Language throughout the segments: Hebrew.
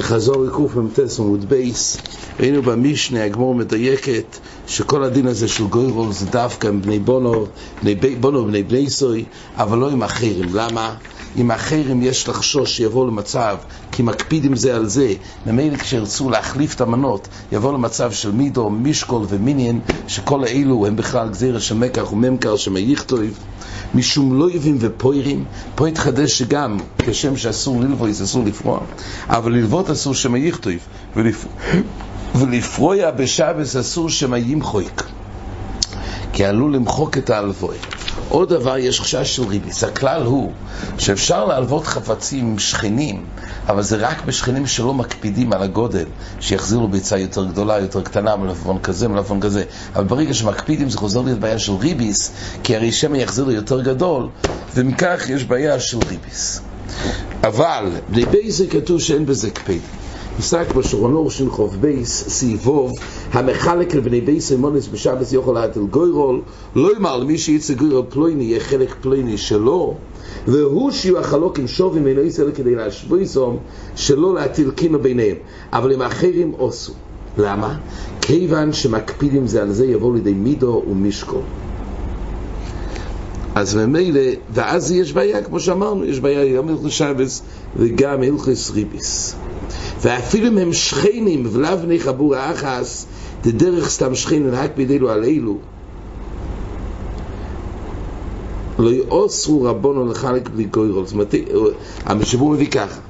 חזור לקמ"ט עמוד ב', ראינו במשנה, הגמרא מדייקת שכל הדין הזה של גורל זה דווקא עם בני בונו, בני בונו ובני בני סוי, אבל לא עם אחרים. למה? עם אחרים יש לחשוש שיבואו למצב, כי מקפידים זה על זה, ממילא כשירצו להחליף את המנות, יבואו למצב של מידה, משקל ומניין, שכל האלו הם בכלל גזירה של מקח וממכר שמא יכתוב. משום לא יבין ופוירים, פה התחדש שגם כשם שאסור ללבויס, אסור לפרוע, אבל ללוות אסור שמייכתויב, ולפרוע בשבס אסור שמיימחויק, כי עלול למחוק את ההלבוי. עוד דבר, יש חשש של ריביס. הכלל הוא שאפשר להלוות חפצים שכנים, אבל זה רק בשכנים שלא מקפידים על הגודל, שיחזירו ביצה יותר גדולה, יותר קטנה, מלפון כזה, מלפון כזה. אבל ברגע שמקפידים זה חוזר להיות בעיה של ריביס, כי הרי שמא יחזיר יותר גדול, ומכך יש בעיה של ריבית. אבל, בני ביתו כתוב שאין בזה קפיד. פסק בשולחן ערוך שכ"ב, סעיף ו', המחלק לבני ביתו מנות בשבת יוכל להטיל גורל, לומר למי שיצא גורל פלוני, יהיה חלק פלוני שלו, והוא שיהיו החלקים שווים ואינו עושה אלא כדי להשוותם, שלא להטיל קנאה ביניהם. אבל עם אחרים אסור. למה? כיוון שמקפידים זה על זה יבואו לידי מידו ומשקו. אז ממילא, ואז יש בעיה, כמו שאמרנו, יש בעיה גם הלכס שבס וגם הלכס ריביס. ואפילו אם הם שכנים ולאו בני חבור האחס, דרך סתם שכנים רק בידינו על אילו, לא יאוסרו רבונו לחלק בלי גוירול. זאת אומרת, המשבור מביא ככה.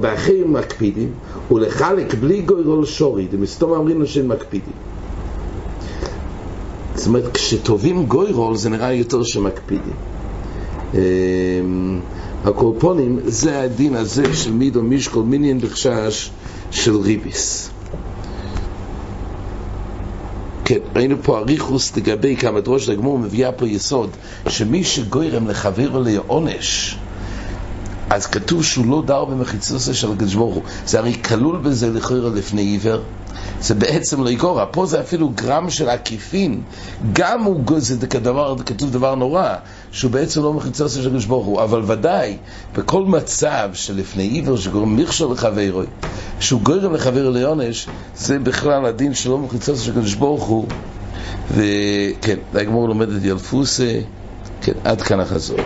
באחרים מקפידים, ולחלק בלי גוירול שורי, דמסתום אומרים לו שהם מקפידים. זאת אומרת, כשטובים גוירול זה נראה יותר שמקפידים. הקורפונים זה הדין הזה של מידו מישקול מיניאן בחשש של ריביס. כן, ראינו פה אריכוס לגבי כמה דרוש לגמור מביאה פה יסוד שמי שגוירם לחבר לעונש אז כתוב שהוא לא דר במחיצוסו של הקדוש ברוך הוא זה הרי כלול בזה לכוירה לפני עיוור זה בעצם לא יקורה. פה זה אפילו גרם של עקיפין. גם הוא, זה כדבר, כתוב דבר נורא, שהוא בעצם לא מחיצה של הקדוש ברוך הוא, אבל ודאי, בכל מצב שלפני עיוור שגורם מכשול לחברו, שהוא גורם לחבר לעונש, זה בכלל הדין שלא מחיצה של הקדוש ברוך הוא. וכן, הגמור לומד את ילפוסה, כן, עד כאן החזור.